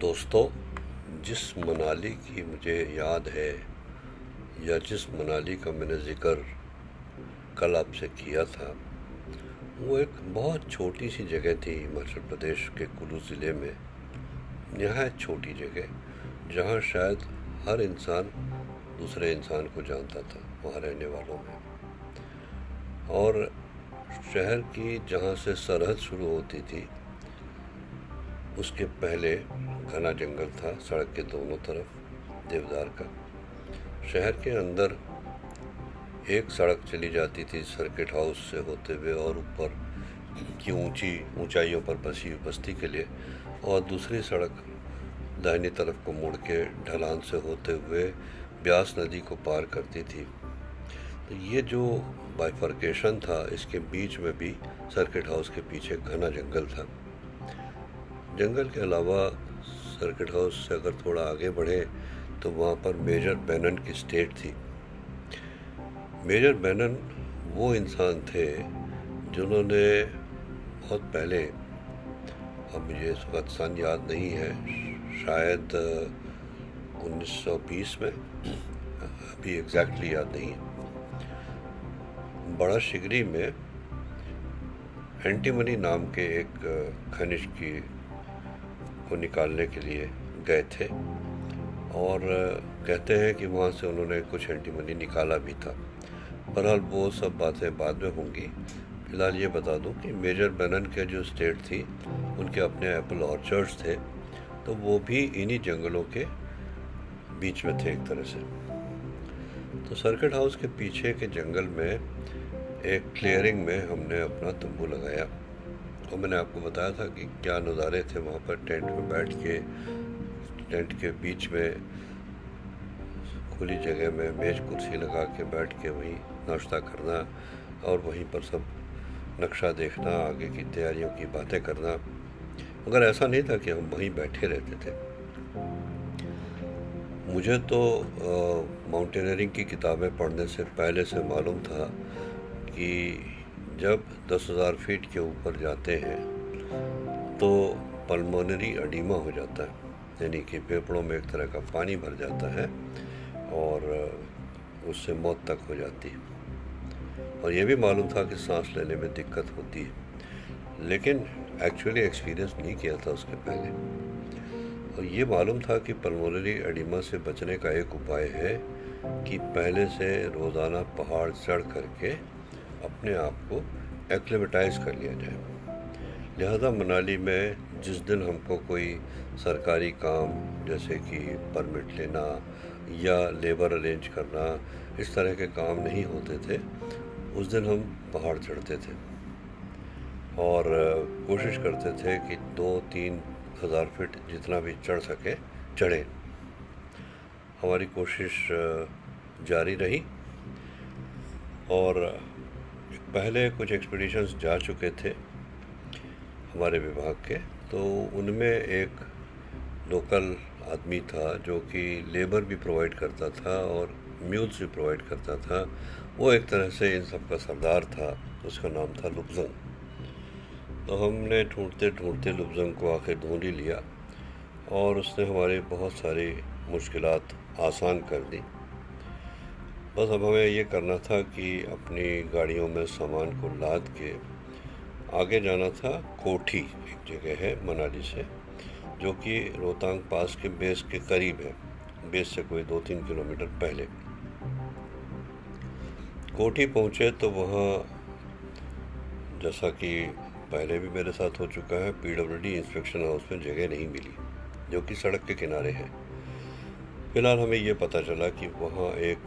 दोस्तों, जिस मनाली की मुझे याद है या जिस मनाली का मैंने ज़िक्र कल आपसे किया था, वो एक बहुत छोटी सी जगह थी हिमाचल प्रदेश के कुल्लू ज़िले में। नहायत छोटी जगह, जहाँ शायद हर इंसान दूसरे इंसान को जानता था, वहाँ रहने वालों में। और शहर की जहाँ से सरहद शुरू होती थी, उसके पहले घना जंगल था, सड़क के दोनों तरफ़, देवदार का। शहर के अंदर एक सड़क चली जाती थी सर्किट हाउस से होते हुए और ऊपर की ऊँची ऊंचाइयों पर बसी बस्ती के लिए, और दूसरी सड़क दाहिनी तरफ़ को मुड़ के ढलान से होते हुए ब्यास नदी को पार करती थी। तो ये जो बाइफर्केशन था, इसके बीच में भी सर्किट हाउस के पीछे घना जंगल था। जंगल के अलावा सर्किट हाउस से अगर थोड़ा आगे बढ़े तो वहाँ पर मेजर बैनन की स्टेट थी। मेजर बैनन वो इंसान थे जिन्होंने बहुत पहले, अब मुझे इस वक्त सन याद नहीं है, शायद 1920 में, अभी एग्जैक्टली याद नहीं है। बड़ा शिगरी में एंटीमनी नाम के एक खनिज की को निकालने के लिए गए थे और कहते हैं कि वहाँ से उन्होंने कुछ एंटीमनी निकाला भी था। बहरहाल वो सब बातें बाद में होंगी। फ़िलहाल ये बता दूँ कि मेजर बैनन के जो स्टेट थी, उनके अपने एप्पल ऑर्चर्ड्स थे तो वो भी इन्हीं जंगलों के बीच में थे एक तरह से। तो सर्किट हाउस के पीछे के जंगल में एक क्लियरिंग में हमने अपना तंबू लगाया। और मैंने आपको बताया था कि क्या नज़ारे थे वहाँ पर टेंट में बैठ के, टेंट के बीच में, खुली जगह में मेज कुर्सी लगा के बैठ के वहीं नाश्ता करना और वहीं पर सब नक्शा देखना, आगे की तैयारियों की बातें करना। मगर ऐसा नहीं था कि हम वहीं बैठे रहते थे। मुझे तो माउंटेनियरिंग की किताबें पढ़ने से पहले से मालूम था कि जब दस हज़ार फीट के ऊपर जाते हैं तो पल्मोनरी अडीमा हो जाता है, यानी कि फेफड़ों में एक तरह का पानी भर जाता है और उससे मौत तक हो जाती है। और ये भी मालूम था कि सांस लेने में दिक्कत होती है, लेकिन एक्चुअली एक्सपीरियंस नहीं किया था उसके पहले। और ये मालूम था कि पल्मोनरी अडीमा से बचने का एक उपाय है कि पहले से रोज़ाना पहाड़ चढ़ करके अपने आप को एक्लेमेटाइज कर लिया जाए। लिहाजा मनाली में जिस दिन हमको कोई सरकारी काम, जैसे कि परमिट लेना या लेबर अरेंज करना, इस तरह के काम नहीं होते थे, उस दिन हम पहाड़ चढ़ते थे। और कोशिश करते थे कि दो तीन हज़ार फिट जितना भी चढ़ सके, चढ़ें। हमारी कोशिश जारी रही। और पहले कुछ एक्सपीडिशंस जा चुके थे हमारे विभाग के तो उनमें एक लोकल आदमी था जो कि लेबर भी प्रोवाइड करता था और म्यूल्स भी प्रोवाइड करता था। वो एक तरह से इन सब का सरदार था, उसका नाम था लुबजंग। तो हमने ढूंढते ढूंढते लुबजंग को आखिर ढूंढ ही लिया और उसने हमारी बहुत सारी मुश्किल आसान कर दी। बस अब हमें ये करना था कि अपनी गाड़ियों में सामान को लाद के आगे जाना था, कोठी एक जगह है मनाली से, जो कि रोहतांग पास के बेस के करीब है, बेस से कोई दो तीन किलोमीटर पहले। कोठी पहुँचे तो वहाँ जैसा कि पहले भी मेरे साथ हो चुका है पीडब्ल्यूडी इंस्पेक्शन हाउस में जगह नहीं मिली, जो कि सड़क के किनारे है। फ़िलहाल हमें ये पता चला कि वहाँ एक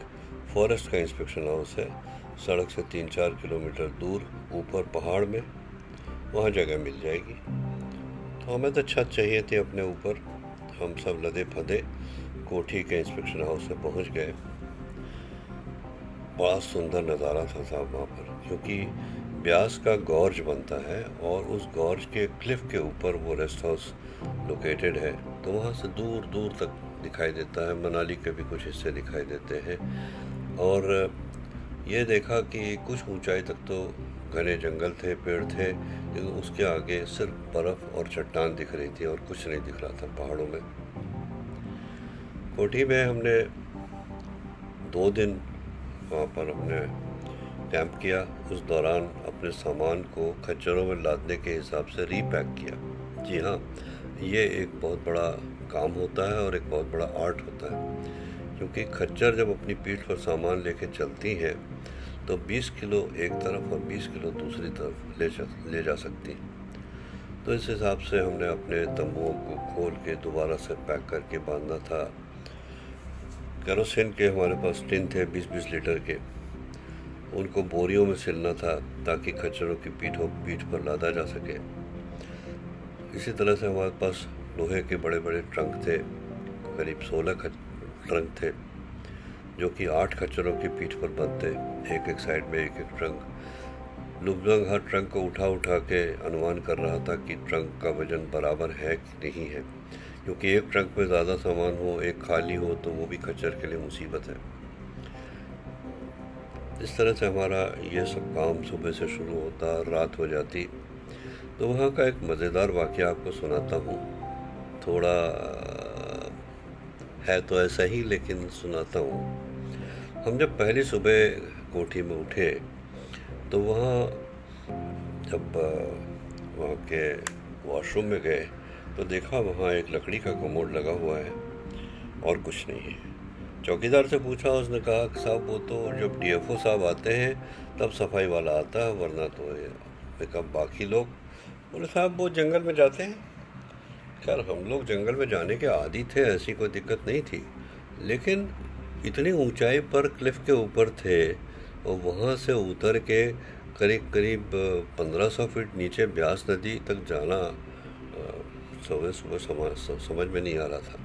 फॉरेस्ट का इंस्पेक्शन हाउस है। सड़क से तीन चार किलोमीटर दूर, ऊपर पहाड़ में, वहाँ जगह मिल जाएगी। तो हमें तो छत चाहिए थी अपने ऊपर। हम सब लदे फदे कोठी के इंस्पेक्शन हाउस से पहुँच गए। बड़ा सुंदर नज़ारा था साहब वहाँ पर, क्योंकि ब्यास का गॉर्ज बनता है और उस गॉर्ज के क्लिफ के ऊपर वो रेस्ट हाउस लोकेटेड है। तो वहाँ से दूर दूर तक दिखाई देता है। मनाली के भी कुछ हिस्से दिखाई देते हैं। और ये देखा कि कुछ ऊंचाई तक तो घने जंगल थे, पेड़ थे, लेकिन उसके आगे सिर्फ़ बर्फ़ और चट्टान दिख रही थी और कुछ नहीं दिख रहा था पहाड़ों में। कोठी में हमने दो दिन वहाँ पर हमने कैंप किया। उस दौरान अपने सामान को खच्चरों में लादने के हिसाब से रीपैक किया। जी हाँ ये एक बहुत बड़ा काम होता है और एक बहुत बड़ा आर्ट होता है। क्योंकि खच्चर जब अपनी पीठ पर सामान लेके चलती हैं तो 20 किलो एक तरफ़ और 20 किलो दूसरी तरफ़ ले जा ले जा सकती तो इस हिसाब से हमने अपने तंबुओं को खोल के दोबारा से पैक करके बांधना था। कैरोसिन के हमारे पास टिन थे 20-20 लीटर के। उनको बोरियों में सिलना था ताकि खच्चरों की पीठों पीठ पर लादा जा सके। इसी तरह से हमारे पास लोहे के बड़े बड़े ट्रंक थे, करीब सोलह ट्रंक थे, जो कि आठ खच्चरों की पीठ पर बनते। एक एक साइड में एक एक ट्रंक। लुबजंग हर ट्रंक को उठा उठा के अनुमान कर रहा था कि ट्रंक का वज़न बराबर है कि नहीं है। क्योंकि एक ट्रंक में ज़्यादा सामान हो, एक खाली हो तो वो भी खच्चर के लिए मुसीबत है। इस तरह से हमारा ये सब काम सुबह से शुरू होता, रात हो जाती। तो वहाँ का एक मज़ेदार वाक़ आपको सुनाता हूँ। थोड़ा है तो ऐसा ही, लेकिन सुनाता हूँ। हम जब पहली सुबह कोठी में उठे तो वहाँ जब वहाँ के वॉशरूम में गए तो देखा वहाँ एक लकड़ी का कमोड लगा हुआ है और कुछ नहीं है। चौकीदार से पूछा, उसने कहा कि साहब, वो तो जब डीएफओ साहब आते हैं, तब सफ़ाई वाला आता है, वरना तो ये बाकी लोग? बोले, साहब, वो जंगल में जाते हैं। खैर हम लोग जंगल में जाने के आदि थे, ऐसी कोई दिक्कत नहीं थी। लेकिन इतनी ऊंचाई पर क्लिफ के ऊपर थे और वहाँ से उतर के करीब करीब पंद्रह सौ फीट नीचे ब्यास नदी तक जाना सुबह सुबह समझ में नहीं आ रहा था।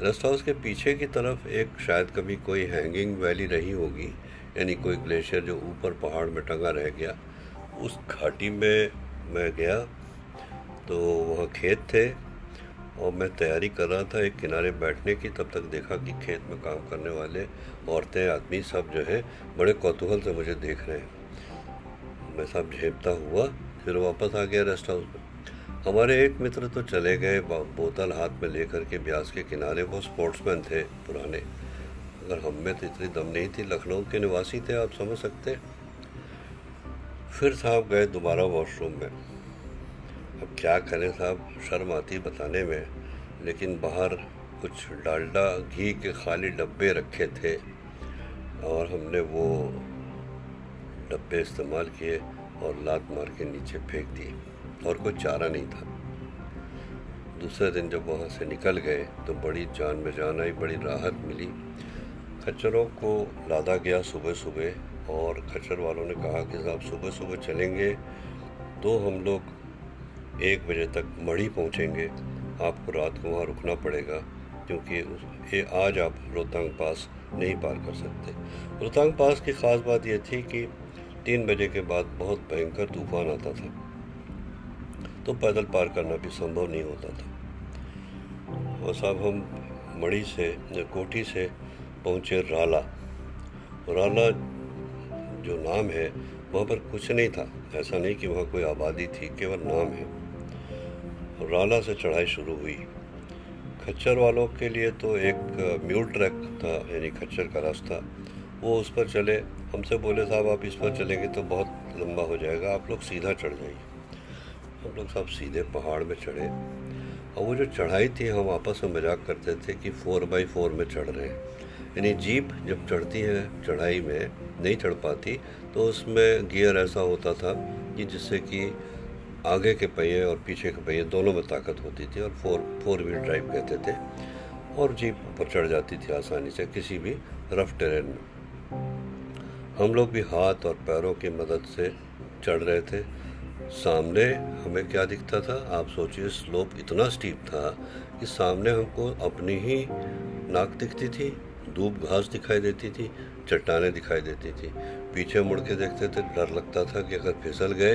रेस्ट हाउस के पीछे की तरफ़ एक शायद कभी कोई हैंगिंग वैली रही होगी, यानी कोई ग्लेशियर जो ऊपर पहाड़ में टंगा रह गया। उस घाटी में मैं गया तो वहाँ खेत थे और मैं तैयारी कर रहा था एक किनारे बैठने की, तब तक देखा कि खेत में काम करने वाले औरतें, आदमी सब जो है, बड़े कौतूहल से मुझे देख रहे हैं। मैं सब झेपता हुआ, फिर वापस आ गया रेस्ट हाउस में। हमारे एक मित्र तो चले गए बोतल हाथ में लेकर के ब्यास के किनारे, वो स्पोर्ट्समैन थे पुराने। अगर हम में तो इतनी दम नहीं थी, लखनऊ के निवासी थे, आप समझ सकते फिर साहब गए दोबारा वॉशरूम में। अब क्या करें साहब? शर्म आती बताने में। लेकिन बाहर कुछ डालडा घी के खाली डब्बे रखे थे और हमने वो डब्बे इस्तेमाल किए और लात मार के नीचे फेंक दिए और कोई चारा नहीं था। दूसरे दिन जब वहाँ से निकल गए तो बड़ी जान में जान आई, बड़ी राहत मिली। खच्चरों को लादा गया सुबह सुबह और खच्चर वालों ने कहा कि साहब सुबह सुबह चलेंगे तो हम लोग एक बजे तक मढ़ी पहुँचेंगे। आपको रात को वहाँ रुकना पड़ेगा, क्योंकि ये आज आप रोहतांग पास नहीं पार कर सकते। रोहतांग पास की ख़ास बात यह थी कि तीन बजे के बाद बहुत भयंकर तूफ़ान आता था तो पैदल पार करना भी संभव नहीं होता था। और साहब हम मढ़ी से कोठी से पहुँचे राला। राला जो नाम है, वहाँ पर कुछ नहीं था। ऐसा नहीं कि वहाँ कोई आबादी थी, केवल नाम है। राला से चढ़ाई शुरू हुई। खच्चर वालों के लिए तो एक म्यूल ट्रैक था, यानी खच्चर का रास्ता। वो उस पर चले। हमसे बोले, साहब, आप इस पर चलेंगे तो बहुत लंबा हो जाएगा। आप लोग सीधा चढ़ जाइए। हम लोग सब सीधे पहाड़ में चढ़े। और वो जो चढ़ाई थी, हम आपस में मज़ाक करते थे कि फोर बाई फोर में चढ़ रहे हैं। यानी जीप जब चढ़ती है, चढ़ाई में नहीं चढ़ पाती तो उसमें गियर ऐसा होता था कि जिससे कि आगे के पहिए और पीछे के पहिए दोनों में ताकत होती थी और फोर फोर व्हील ड्राइव कहते थे। और जीप ऊपर चढ़ जाती थी आसानी से किसी भी रफ टेरेन में। हम लोग भी हाथ और पैरों की मदद से चढ़ रहे थे। सामने हमें क्या दिखता था? आप सोचिए स्लोप इतना स्टीप था कि सामने हमको अपनी ही नाक दिखती थी, धूप घास दिखाई देती थी चट्टानें दिखाई देती थी। पीछे मुड़ के देखते थे, डर लगता था कि अगर फिसल गए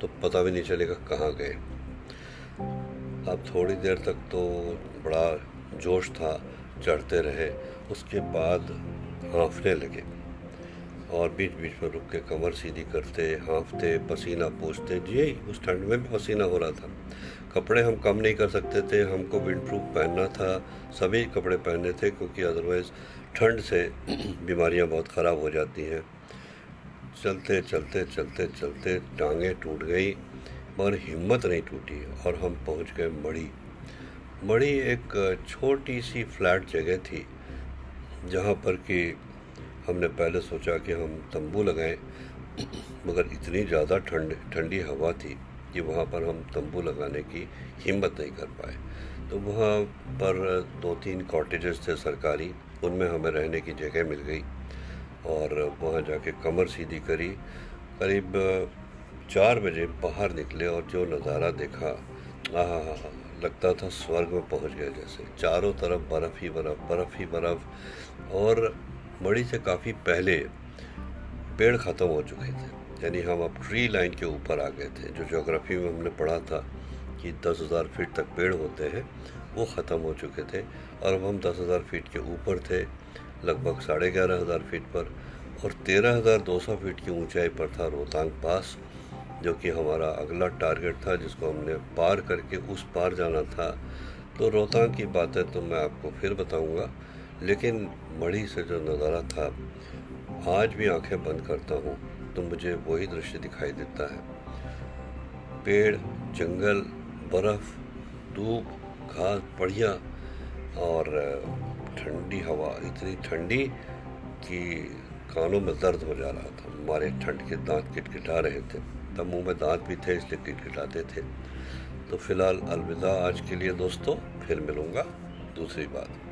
तो पता भी नहीं चलेगा कहाँ गए। अब थोड़ी देर तक तो बड़ा जोश था, चढ़ते रहे। उसके बाद हाँफने लगे। और बीच बीच में रुक के कमर सीधी करते, हाँफते, पसीना पूछते। जी उस ठंड में भी पसीना हो रहा था। कपड़े हम कम नहीं कर सकते थे, हमको विंड प्रूफ पहनना था। सभी कपड़े पहनने थे क्योंकि अदरवाइज़ ठंड से बीमारियाँ बहुत ख़राब हो जाती हैं। चलते चलते चलते चलते टांगें टूट गई मगर हिम्मत नहीं टूटी और हम पहुँच गए मड़ी मड़ी एक छोटी सी फ्लैट जगह थी, जहाँ पर कि हमने पहले सोचा कि हम तंबू लगाएँ, मगर इतनी ज़्यादा ठंड, ठंडी हवा थी कि वहाँ पर हम तंबू लगाने की हिम्मत नहीं कर पाए। तो वहाँ पर दो तीन कॉटेजेस थे सरकारी, उनमें हमें रहने की जगह मिल गई और वहाँ जाके कमर सीधी करी। करीब चार बजे बाहर निकले और जो नज़ारा देखा आहा लगता था स्वर्ग में पहुँच गया जैसे। चारों तरफ़ बर्फ़ ही बर्फ़ बर्फ़ ही बर्फ़ और मड़ी से काफ़ी पहले पेड़ ख़त्म हो चुके थे। यानी हम अब ट्री लाइन के ऊपर आ गए थे। जो जोग्राफी में हमने पढ़ा था कि दस हज़ार फीट तक पेड़ होते हैं, वो ख़त्म हो चुके थे। और अब हम दस हज़ार फीट के ऊपर थे, लगभग साढ़े ग्यारह हज़ार फीट पर। और तेरह हज़ार दो सौ फीट की ऊंचाई पर था रोहतांग पास, जो कि हमारा अगला टारगेट था, जिसको हमने पार करके उस पार जाना था। तो रोहतांग की बातें तो मैं आपको फिर बताऊँगा। लेकिन मढ़ी से जो नज़ारा था, आज भी आँखें बंद करता हूँ तो मुझे वही दृश्य दिखाई देता है। पेड़, जंगल, बर्फ़, धूप, घास, बढ़िया और ठंडी हवा, इतनी ठंडी कि कानों में दर्द हो जा रहा था। हमारे ठंड के दांत किटकिटा रहे थे। तब मुँह में दांत भी थे, इसलिए किटकिटाते थे। तो फ़िलहाल अलविदा आज के लिए दोस्तों, फिर मिलूँगा। दूसरी बात।